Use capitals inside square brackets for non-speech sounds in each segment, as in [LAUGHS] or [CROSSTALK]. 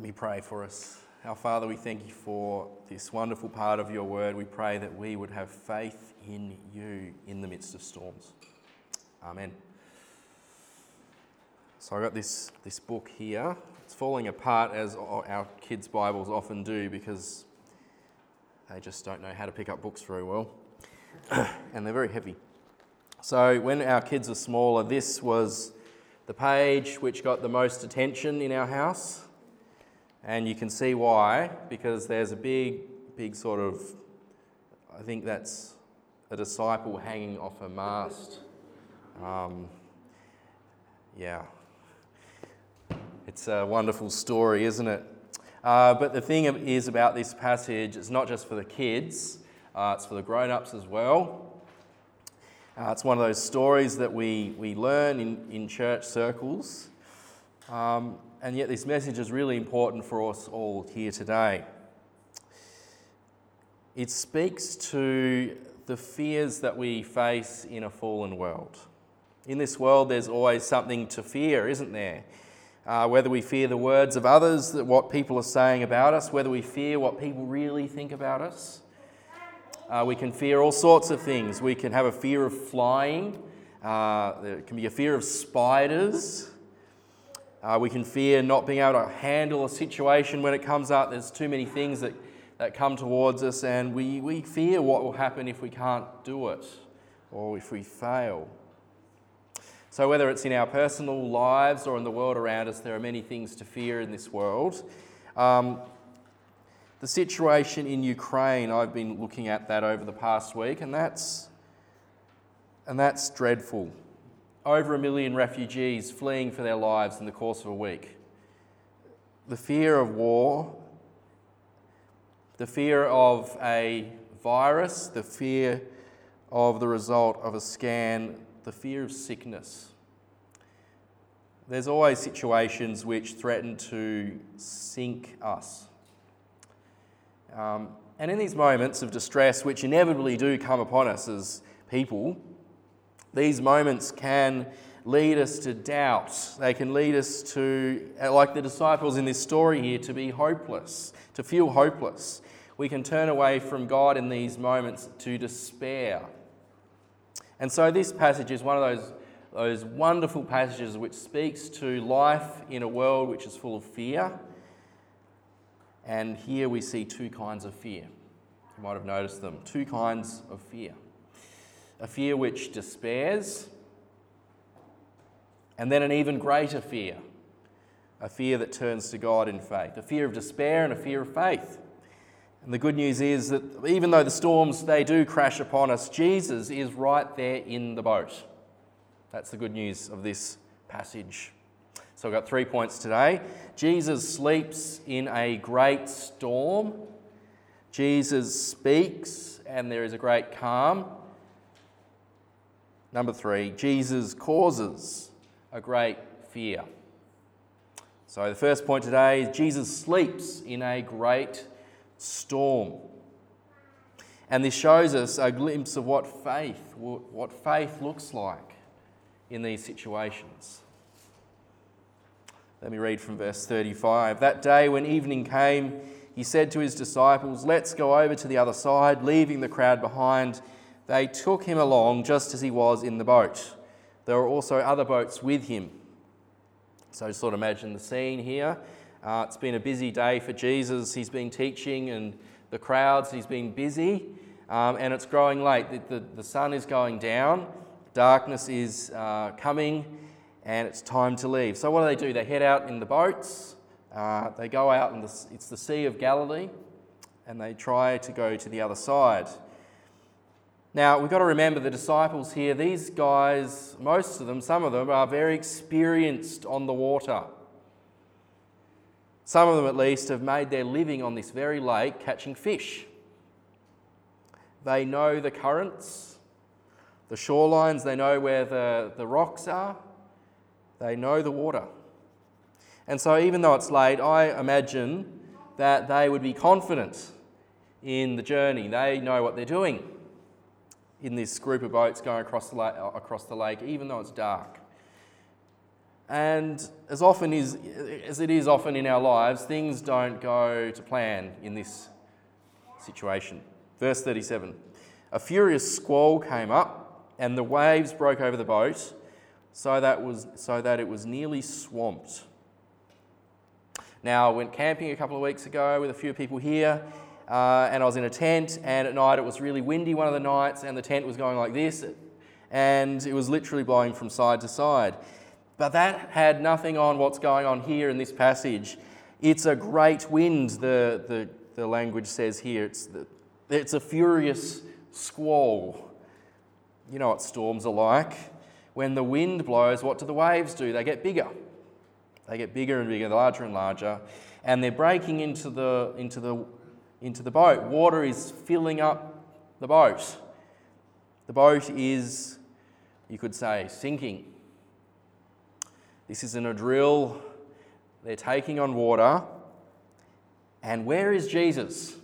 Let me pray for us. Our Father, we thank you for this wonderful part of your word. We pray that we would have faith in you in the midst of storms. Amen. So I got this, this book here. It's falling apart as our kids' Bibles often do because they just don't know how to pick up books very well. [CLEARS THROAT] and they're very heavy. So when our kids were smaller, this was the page which got the most attention in our house. And you can see why, because there's a big, big sort of, I think that's a disciple hanging off a mast. Um, yeah. It's a wonderful story, isn't it? Uh, but the thing is about this passage, it's not just for the kids, uh, it's for the grown ups as well. Uh, it's one of those stories that we, we learn in, in church circles. Um, and yet, this message is really important for us all here today. It speaks to the fears that we face in a fallen world. In this world, there's always something to fear, isn't there? Uh, whether we fear the words of others, what people are saying about us, whether we fear what people really think about us. Uh, we can fear all sorts of things. We can have a fear of flying, uh, there can be a fear of spiders. Uh, we can fear not being able to handle a situation when it comes up. There's too many things that, that come towards us, and we, we fear what will happen if we can't do it or if we fail. So, whether it's in our personal lives or in the world around us, there are many things to fear in this world. Um, the situation in Ukraine, I've been looking at that over the past week, and that's, and that's dreadful over a million refugees fleeing for their lives in the course of a week. The fear of war, the fear of a virus, the fear of the result of a scan, the fear of sickness. There's always situations which threaten to sink us. Um, and in these moments of distress, which inevitably do come upon us as people, these moments can lead us to doubt. They can lead us to, like the disciples in this story here, to be hopeless, to feel hopeless. We can turn away from God in these moments to despair. And so, this passage is one of those, those wonderful passages which speaks to life in a world which is full of fear. And here we see two kinds of fear. You might have noticed them two kinds of fear a fear which despairs, and then an even greater fear, a fear that turns to God in faith, a fear of despair and a fear of faith. And the good news is that even though the storms they do crash upon us, Jesus is right there in the boat. That's the good news of this passage. So I've got three points today. Jesus sleeps in a great storm. Jesus speaks and there is a great calm. Number three, Jesus causes a great fear. So, the first point today is Jesus sleeps in a great storm. And this shows us a glimpse of what faith, what faith looks like in these situations. Let me read from verse 35. That day when evening came, he said to his disciples, Let's go over to the other side, leaving the crowd behind they took him along just as he was in the boat. There were also other boats with him. So, sort of imagine the scene here. Uh, it's been a busy day for Jesus. He's been teaching, and the crowds, he's been busy, um, and it's growing late. The, the, the, sun is going down, darkness is uh, coming, and it's time to leave. So, what do they do? They head out in the boats, uh, they go out, in the, it's the Sea of Galilee, and they try to go to the other side. Now, we've got to remember the disciples here, these guys, most of them, some of them, are very experienced on the water. Some of them, at least, have made their living on this very lake catching fish. They know the currents, the shorelines, they know where the, the rocks are, they know the water. And so, even though it's late, I imagine that they would be confident in the journey. They know what they're doing in this group of boats going across the lake, uh, across the lake even though it's dark. And as often is, as it is often in our lives, things don't go to plan in this situation. Verse 37 A furious squall came up, and the waves broke over the boat, so that, was, so that it was nearly swamped. Now, I went camping a couple of weeks ago with a few people here, uh, and I was in a tent, and at night it was really windy one of the nights, and the tent was going like this, and it was literally blowing from side to side. But that had nothing on what's going on here in this passage. It's a great wind, the, the, the language says here. It's, the, it's a furious squall. You know what storms are like. When the wind blows, what do the waves do? They get bigger. They get bigger and bigger, larger and larger, and they're breaking into the, into the, into the boat. Water is filling up the boat. The boat is, you could say, sinking. This isn't a drill. They're taking on water. And where is Jesus?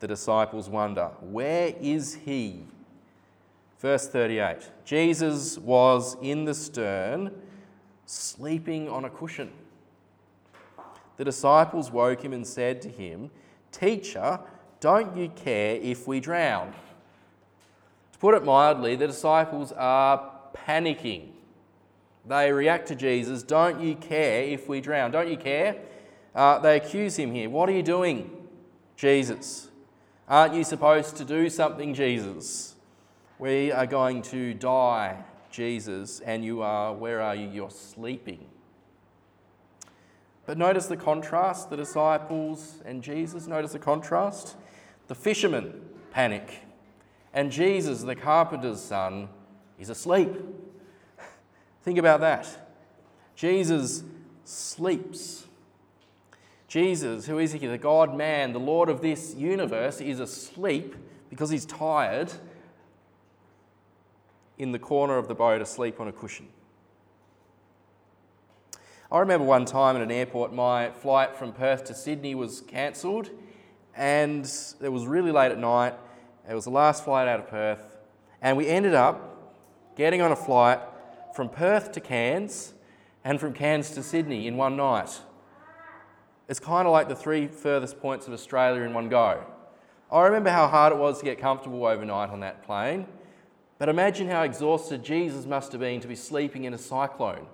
The disciples wonder, Where is he? Verse 38 Jesus was in the stern, sleeping on a cushion. The disciples woke him and said to him, Teacher, don't you care if we drown? To put it mildly, the disciples are panicking. They react to Jesus, Don't you care if we drown? Don't you care? Uh, they accuse him here. What are you doing, Jesus? Aren't you supposed to do something, Jesus? We are going to die, Jesus, and you are, where are you? You're sleeping. But notice the contrast the disciples and Jesus. Notice the contrast. The fishermen panic, and Jesus, the carpenter's son, is asleep. Think about that. Jesus sleeps. Jesus, who is he? The God man, the Lord of this universe, is asleep because he's tired in the corner of the boat, asleep on a cushion. I remember one time at an airport, my flight from Perth to Sydney was cancelled, and it was really late at night. It was the last flight out of Perth, and we ended up getting on a flight from Perth to Cairns and from Cairns to Sydney in one night. It's kind of like the three furthest points of Australia in one go. I remember how hard it was to get comfortable overnight on that plane, but imagine how exhausted Jesus must have been to be sleeping in a cyclone,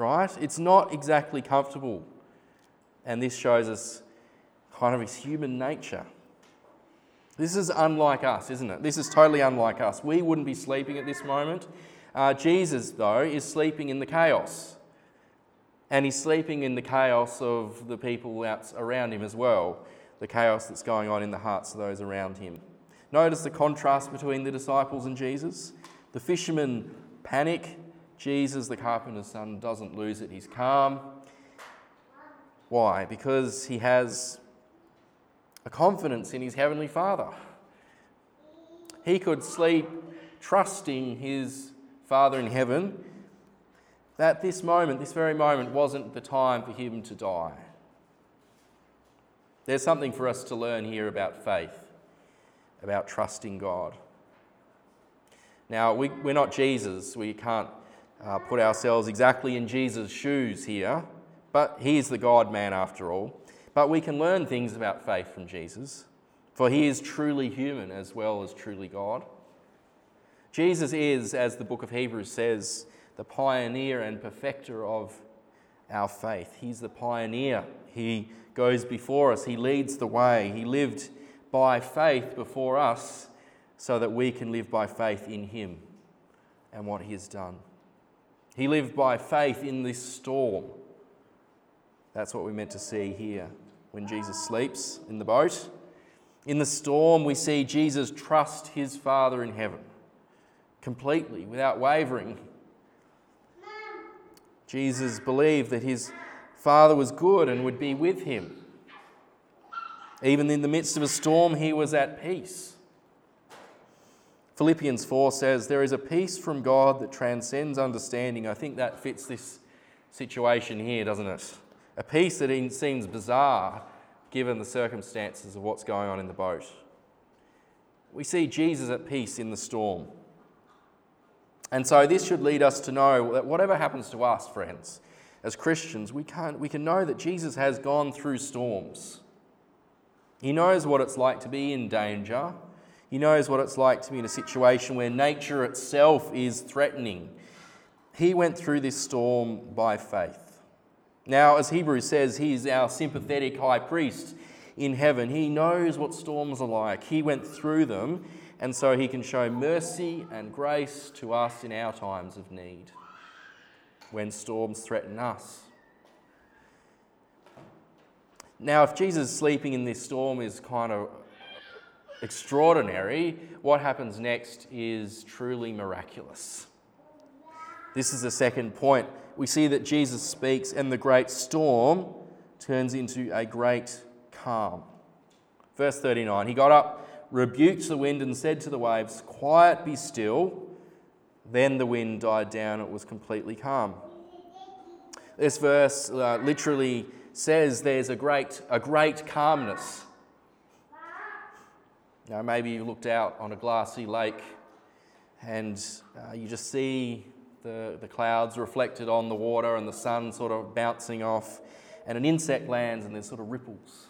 right? It's not exactly comfortable. And this shows us kind of his human nature. This is unlike us, isn't it? This is totally unlike us. We wouldn't be sleeping at this moment. Uh, Jesus, though, is sleeping in the chaos. And he's sleeping in the chaos of the people out around him as well, the chaos that's going on in the hearts of those around him. Notice the contrast between the disciples and Jesus. The fishermen panic. Jesus, the carpenter's son, doesn't lose it. He's calm. Why? Because he has a confidence in his heavenly Father. He could sleep trusting his Father in heaven, that this moment, this very moment, wasn't the time for him to die. There's something for us to learn here about faith, about trusting God. Now, we, are not Jesus. We can't uh, put ourselves exactly in Jesus' shoes here, but he is the God man after all. But we can learn things about faith from Jesus, for he is truly human as well as truly God. Jesus is, as the book of Hebrews says, the pioneer and perfecter of our faith. He's the pioneer. He goes before us, He leads the way. He lived by faith before us so that we can live by faith in Him and what He has done. He lived by faith in this storm. That's what we're meant to see here when Jesus sleeps in the boat. In the storm, we see Jesus trust His Father in heaven completely, without wavering. Jesus believed that his Father was good and would be with him. Even in the midst of a storm, he was at peace. Philippians 4 says, There is a peace from God that transcends understanding. I think that fits this situation here, doesn't it? A peace that seems bizarre given the circumstances of what's going on in the boat. We see Jesus at peace in the storm. And so this should lead us to know that whatever happens to us, friends, as Christians, we, can't, we can know that Jesus has gone through storms. He knows what it's like to be in danger. He knows what it's like to be in a situation where nature itself is threatening. He went through this storm by faith. Now, as Hebrews says, he is our sympathetic high priest in heaven. He knows what storms are like. He went through them, and so he can show mercy and grace to us in our times of need when storms threaten us. Now, if Jesus sleeping in this storm is kind of extraordinary, what happens next is truly miraculous. This is the second point. We see that Jesus speaks, and the great storm turns into a great calm. Verse 39 He got up, rebuked the wind, and said to the waves, Quiet, be still. Then the wind died down, it was completely calm. This verse uh, literally says there's a great, a great calmness. Maybe you looked out on a glassy lake and uh, you just see the, the clouds reflected on the water and the sun sort of bouncing off, and an insect lands and there's sort of ripples.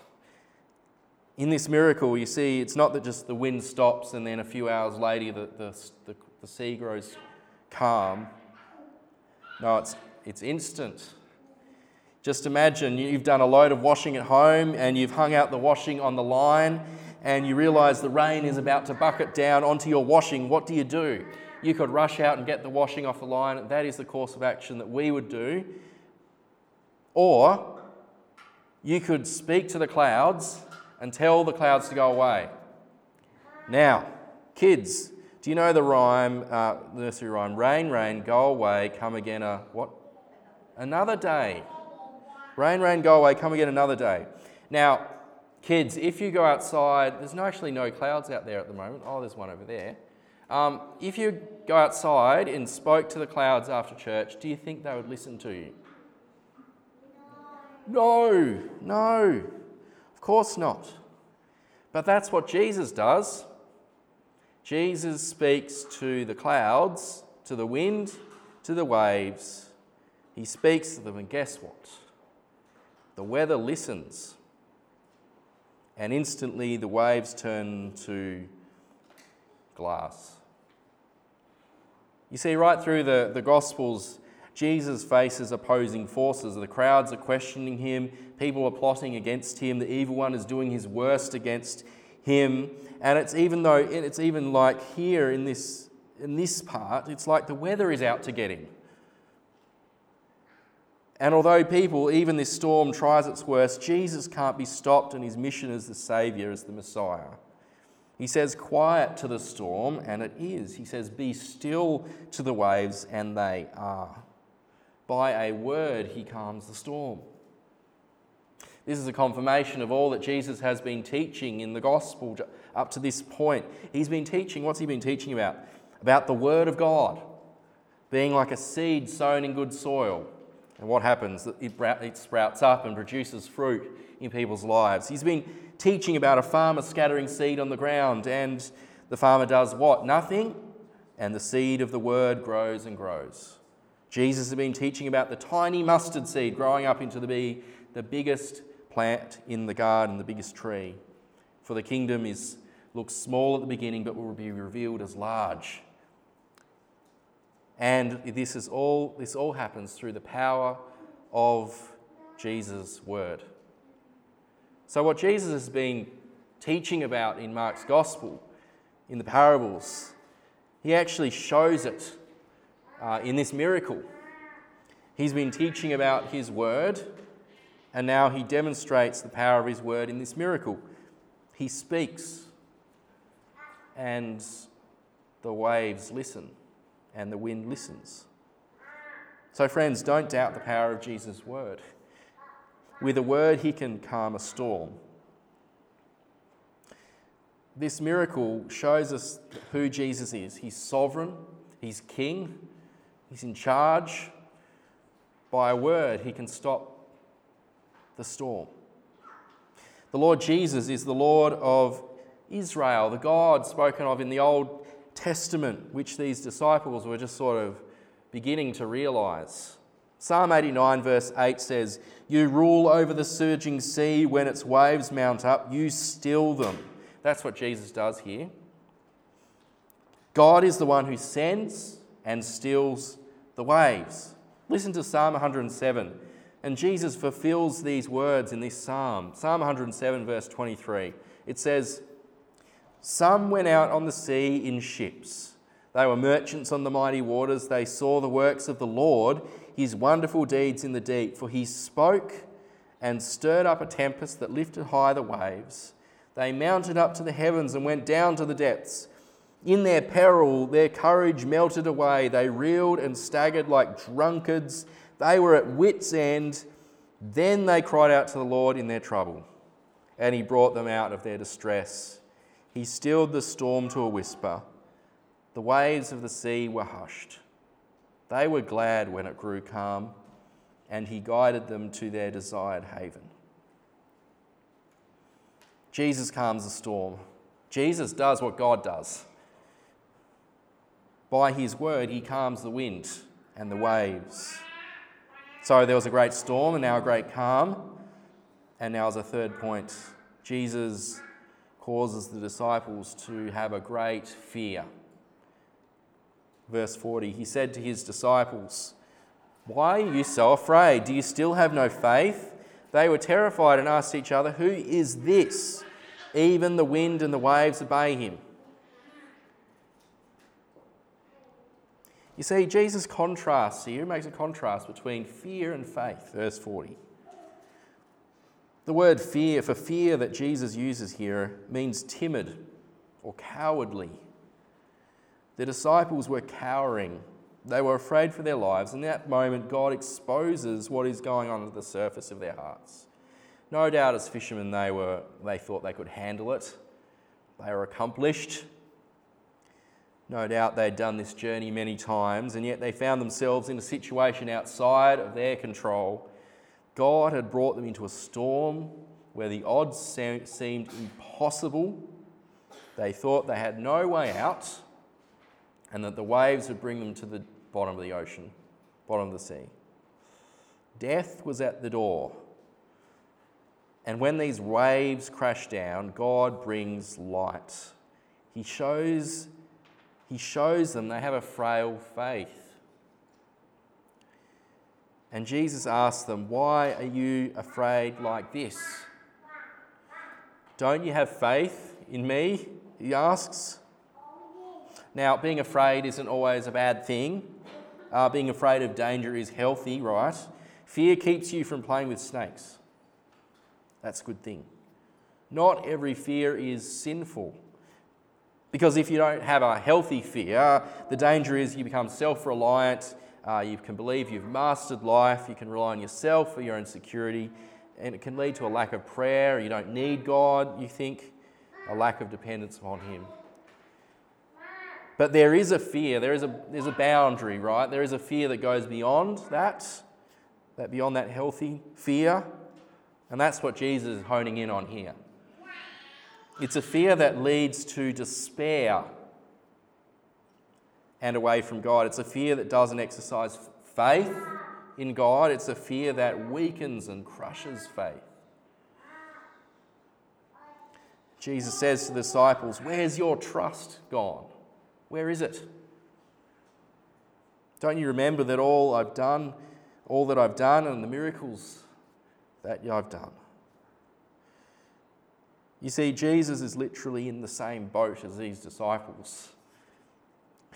In this miracle, you see it's not that just the wind stops and then a few hours later the, the, the, the sea grows calm. No, it's, it's instant. Just imagine you've done a load of washing at home and you've hung out the washing on the line and you realize the rain is about to bucket down onto your washing. What do you do? You could rush out and get the washing off the line. That is the course of action that we would do. Or you could speak to the clouds and tell the clouds to go away. Now, kids, do you know the rhyme, uh, nursery rhyme? Rain, rain, go away, come again a what? Another day. Rain, rain, go away, come again another day. Now, kids, if you go outside, there's no, actually no clouds out there at the moment. Oh, there's one over there. Um, if you go outside and spoke to the clouds after church, do you think they would listen to you? No, no, of course not. But that's what Jesus does. Jesus speaks to the clouds, to the wind, to the waves. He speaks to them, and guess what? The weather listens. And instantly the waves turn to glass. You see, right through the, the Gospels, Jesus faces opposing forces. The crowds are questioning him, people are plotting against him, the evil one is doing his worst against him. And it's even though it's even like here in this in this part, it's like the weather is out to get him. And although people, even this storm, tries its worst, Jesus can't be stopped in his mission as the Saviour, as the Messiah. He says, Quiet to the storm, and it is. He says, Be still to the waves, and they are. By a word, he calms the storm. This is a confirmation of all that Jesus has been teaching in the gospel up to this point. He's been teaching, what's he been teaching about? About the Word of God being like a seed sown in good soil and what happens? It sprouts up and produces fruit in people's lives. He's been teaching about a farmer scattering seed on the ground, and the farmer does what? Nothing. And the seed of the word grows and grows. Jesus has been teaching about the tiny mustard seed growing up into the, bee, the biggest plant in the garden, the biggest tree. For the kingdom is looks small at the beginning, but will be revealed as large and this is all this all happens through the power of Jesus' word. So what Jesus has been teaching about in Mark's gospel, in the parables, he actually shows it uh, in this miracle. He's been teaching about his word, and now he demonstrates the power of his word in this miracle. He speaks, and the waves listen and the wind listens. So, friends, don't doubt the power of Jesus' word. With a word, he can calm a storm. This miracle shows us who Jesus is. He's sovereign, he's king, he's in charge. By a word, he can stop the storm. The Lord Jesus is the Lord of Israel, the God spoken of in the Old testament which these disciples were just sort of beginning to realize. Psalm 89, verse 8 says, You rule over the surging sea when its waves mount up, you still them. That's what Jesus does here. God is the one who sends and stills the waves. Listen to Psalm 107. And Jesus fulfills these words in this psalm. Psalm 107, verse 23. It says, Some went out on the sea in ships. They were merchants on the mighty waters. They saw the works of the Lord, his wonderful deeds in the deep. For he spoke and stirred up a tempest that lifted high the waves. They mounted up to the heavens and went down to the depths. In their peril, their courage melted away. They reeled and staggered like drunkards. They were at wits' end. Then they cried out to the Lord in their trouble, and He brought them out of their distress. He stilled the storm to a whisper. The waves of the sea were hushed. They were glad when it grew calm, and He guided them to their desired haven. Jesus calms the storm. Jesus does what God does. By his word, he calms the wind and the waves. So there was a great storm and now a great calm. And now, as a third point, Jesus causes the disciples to have a great fear. Verse 40 He said to his disciples, Why are you so afraid? Do you still have no faith? They were terrified and asked each other, Who is this? Even the wind and the waves obey him. You see, Jesus contrasts here, makes a contrast between fear and faith, verse 40. The word fear, for fear that Jesus uses here, means timid or cowardly. The disciples were cowering. They were afraid for their lives. In that moment, God exposes what is going on at the surface of their hearts. No doubt, as fishermen, they, were, they thought they could handle it. They were accomplished. No doubt they'd done this journey many times, and yet they found themselves in a situation outside of their control. God had brought them into a storm where the odds seemed impossible. They thought they had no way out, and that the waves would bring them to the bottom of the ocean, bottom of the sea. Death was at the door. And when these waves crash down, God brings light. He shows he shows them they have a frail faith. And Jesus asks them, Why are you afraid like this? Don't you have faith in me? He asks. Now, being afraid isn't always a bad thing. Uh, being afraid of danger is healthy, right? Fear keeps you from playing with snakes. That's a good thing. Not every fear is sinful. Because if you don't have a healthy fear, the danger is you become self reliant, uh, you can believe you've mastered life, you can rely on yourself for your own security, and it can lead to a lack of prayer. You don't need God, you think, a lack of dependence upon Him. But there is a fear, there is a, there's a boundary, right? There is a fear that goes beyond that, that beyond that healthy fear. And that's what Jesus is honing in on here. It's a fear that leads to despair and away from God. It's a fear that doesn't exercise faith in God. It's a fear that weakens and crushes faith. Jesus says to the disciples, Where's your trust gone? Where is it? Don't you remember that all I've done, all that I've done, and the miracles that I've done? You see, Jesus is literally in the same boat as these disciples.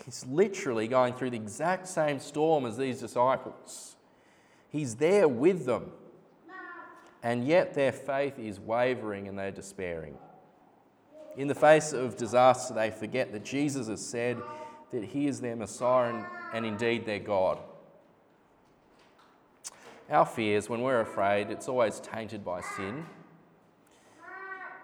He's literally going through the exact same storm as these disciples. He's there with them. And yet their faith is wavering and they're despairing. In the face of disaster, they forget that Jesus has said that He is their Messiah and, and indeed their God. Our fears, when we're afraid, it's always tainted by sin.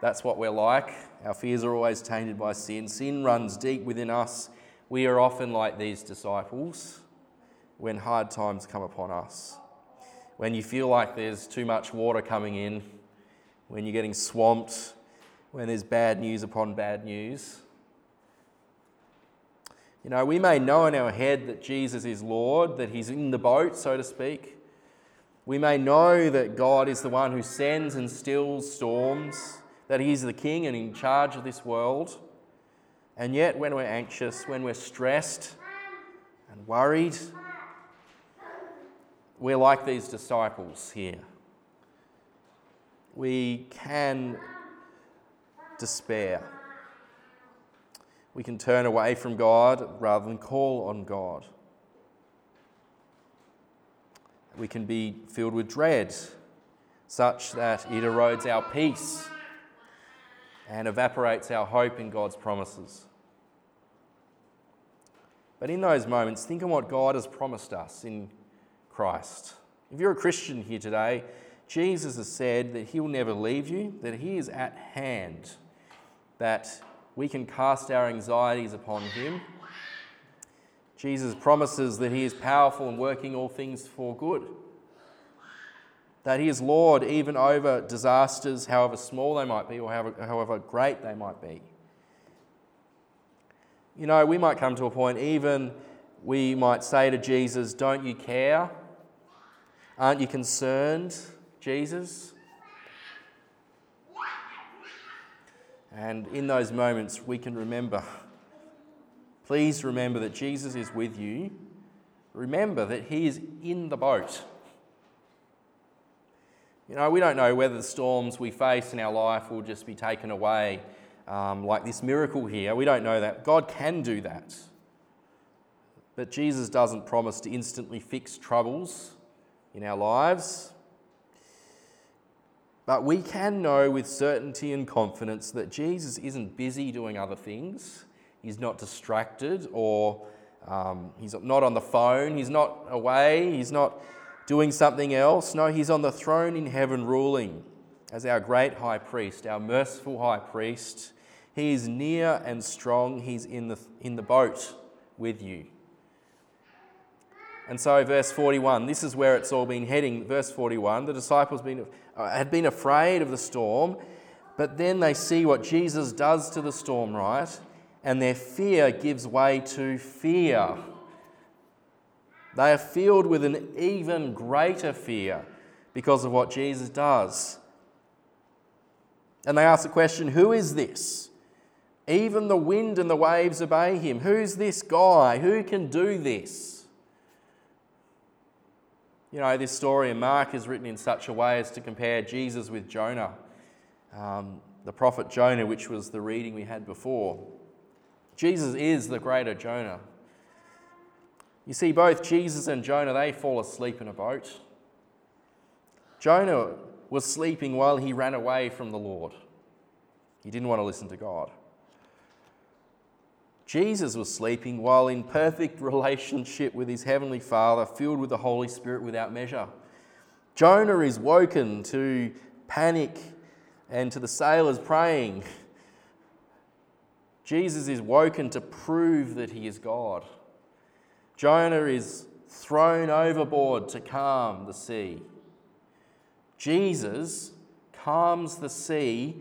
That's what we're like. Our fears are always tainted by sin. Sin runs deep within us. We are often like these disciples when hard times come upon us. When you feel like there's too much water coming in, when you're getting swamped, when there's bad news upon bad news. You know, we may know in our head that Jesus is Lord, that He's in the boat, so to speak. We may know that God is the one who sends and stills storms, that He's the King and in charge of this world. And yet, when we're anxious, when we're stressed and worried, we're like these disciples here. We can despair. We can turn away from God rather than call on God. We can be filled with dread, such that it erodes our peace and evaporates our hope in God's promises. But in those moments, think on what God has promised us in Christ. If you're a Christian here today, Jesus has said that He will never leave you, that He is at hand, that we can cast our anxieties upon Him. Jesus promises that He is powerful and working all things for good, that He is Lord even over disasters, however small they might be or however, however great they might be. You know, we might come to a point, even we might say to Jesus, Don't you care? Aren't you concerned, Jesus? And in those moments, we can remember. Please remember that Jesus is with you. Remember that He is in the boat. You know, we don't know whether the storms we face in our life will just be taken away um, like this miracle here. We don't know that. God can do that. But Jesus doesn't promise to instantly fix troubles in our lives. But we can know with certainty and confidence that Jesus isn't busy doing other things. He's not distracted or um, he's not on the phone. He's not away. He's not doing something else. No, he's on the throne in heaven ruling as our great high priest, our merciful high priest. He is near and strong. He's in the, in the boat with you. And so, verse 41, this is where it's all been heading. Verse 41, the disciples been, uh, had been afraid of the storm, but then they see what Jesus does to the storm, right? And their fear gives way to fear. They are filled with an even greater fear because of what Jesus does. And they ask the question who is this? Even the wind and the waves obey him. Who's this guy? Who can do this? You know, this story in Mark is written in such a way as to compare Jesus with Jonah, um, the prophet Jonah, which was the reading we had before. Jesus is the greater Jonah. You see, both Jesus and Jonah, they fall asleep in a boat. Jonah was sleeping while he ran away from the Lord. He didn't want to listen to God. Jesus was sleeping while in perfect [LAUGHS] relationship with his heavenly Father, filled with the Holy Spirit without measure. Jonah is woken to panic and to the sailors praying. Jesus is woken to prove that he is God. Jonah is thrown overboard to calm the sea. Jesus calms the sea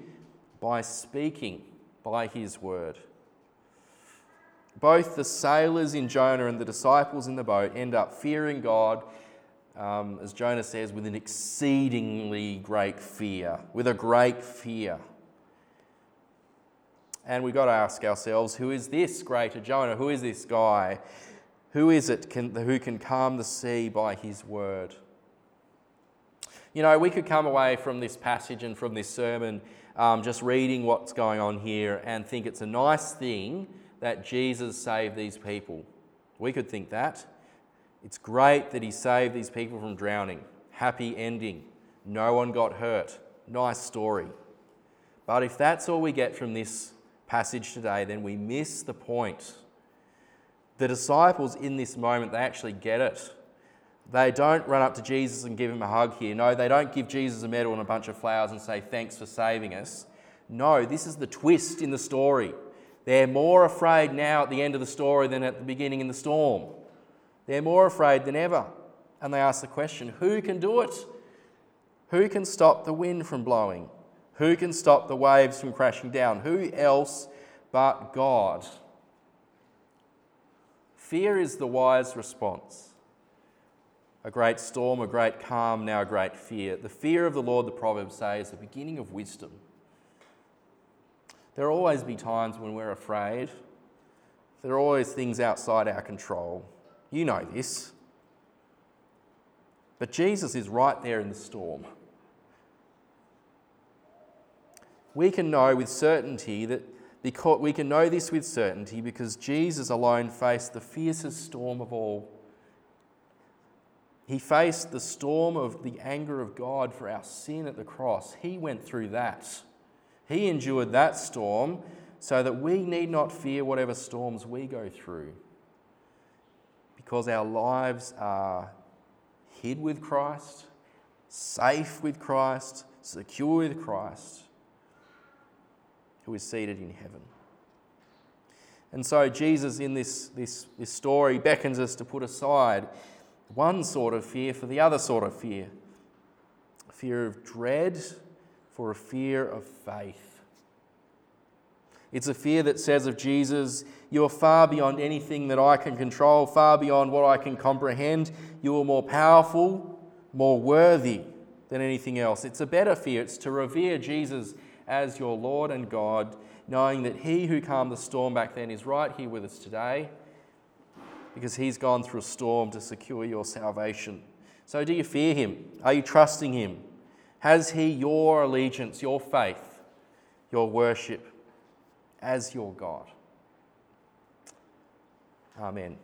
by speaking, by his word. Both the sailors in Jonah and the disciples in the boat end up fearing God, um, as Jonah says, with an exceedingly great fear, with a great fear. And we've got to ask ourselves who is this greater Jonah? Who is this guy? Who is it can, who can calm the sea by his word? You know, we could come away from this passage and from this sermon um, just reading what's going on here and think it's a nice thing that Jesus saved these people. We could think that. It's great that he saved these people from drowning. Happy ending. No one got hurt. Nice story. But if that's all we get from this passage today, then we miss the point. The disciples in this moment, they actually get it. They don't run up to Jesus and give him a hug here. No, they don't give Jesus a medal and a bunch of flowers and say, Thanks for saving us. No, this is the twist in the story. They're more afraid now at the end of the story than at the beginning in the storm. They're more afraid than ever. And they ask the question who can do it? Who can stop the wind from blowing? Who can stop the waves from crashing down? Who else but God? Fear is the wise response. A great storm, a great calm, now a great fear. The fear of the Lord, the Proverbs say, is the beginning of wisdom. There will always be times when we're afraid. There are always things outside our control. You know this. But Jesus is right there in the storm. We can know with certainty that because we can know this with certainty because Jesus alone faced the fiercest storm of all. He faced the storm of the anger of God for our sin at the cross. He went through that. He endured that storm so that we need not fear whatever storms we go through because our lives are hid with Christ, safe with Christ, secure with Christ, who is seated in heaven. And so, Jesus, in this, this, this story, beckons us to put aside one sort of fear for the other sort of fear fear of dread for a fear of faith. It's a fear that says of Jesus, You are far beyond anything that I can control, far beyond what I can comprehend. You are more powerful, more worthy than anything else. It's a better fear. It's to revere Jesus as your Lord and God, knowing that He who calmed the storm back then is right here with us today because He's gone through a storm to secure your salvation. So, do you fear Him? Are you trusting Him? Has He your allegiance, your faith, your worship? as your God. Amen.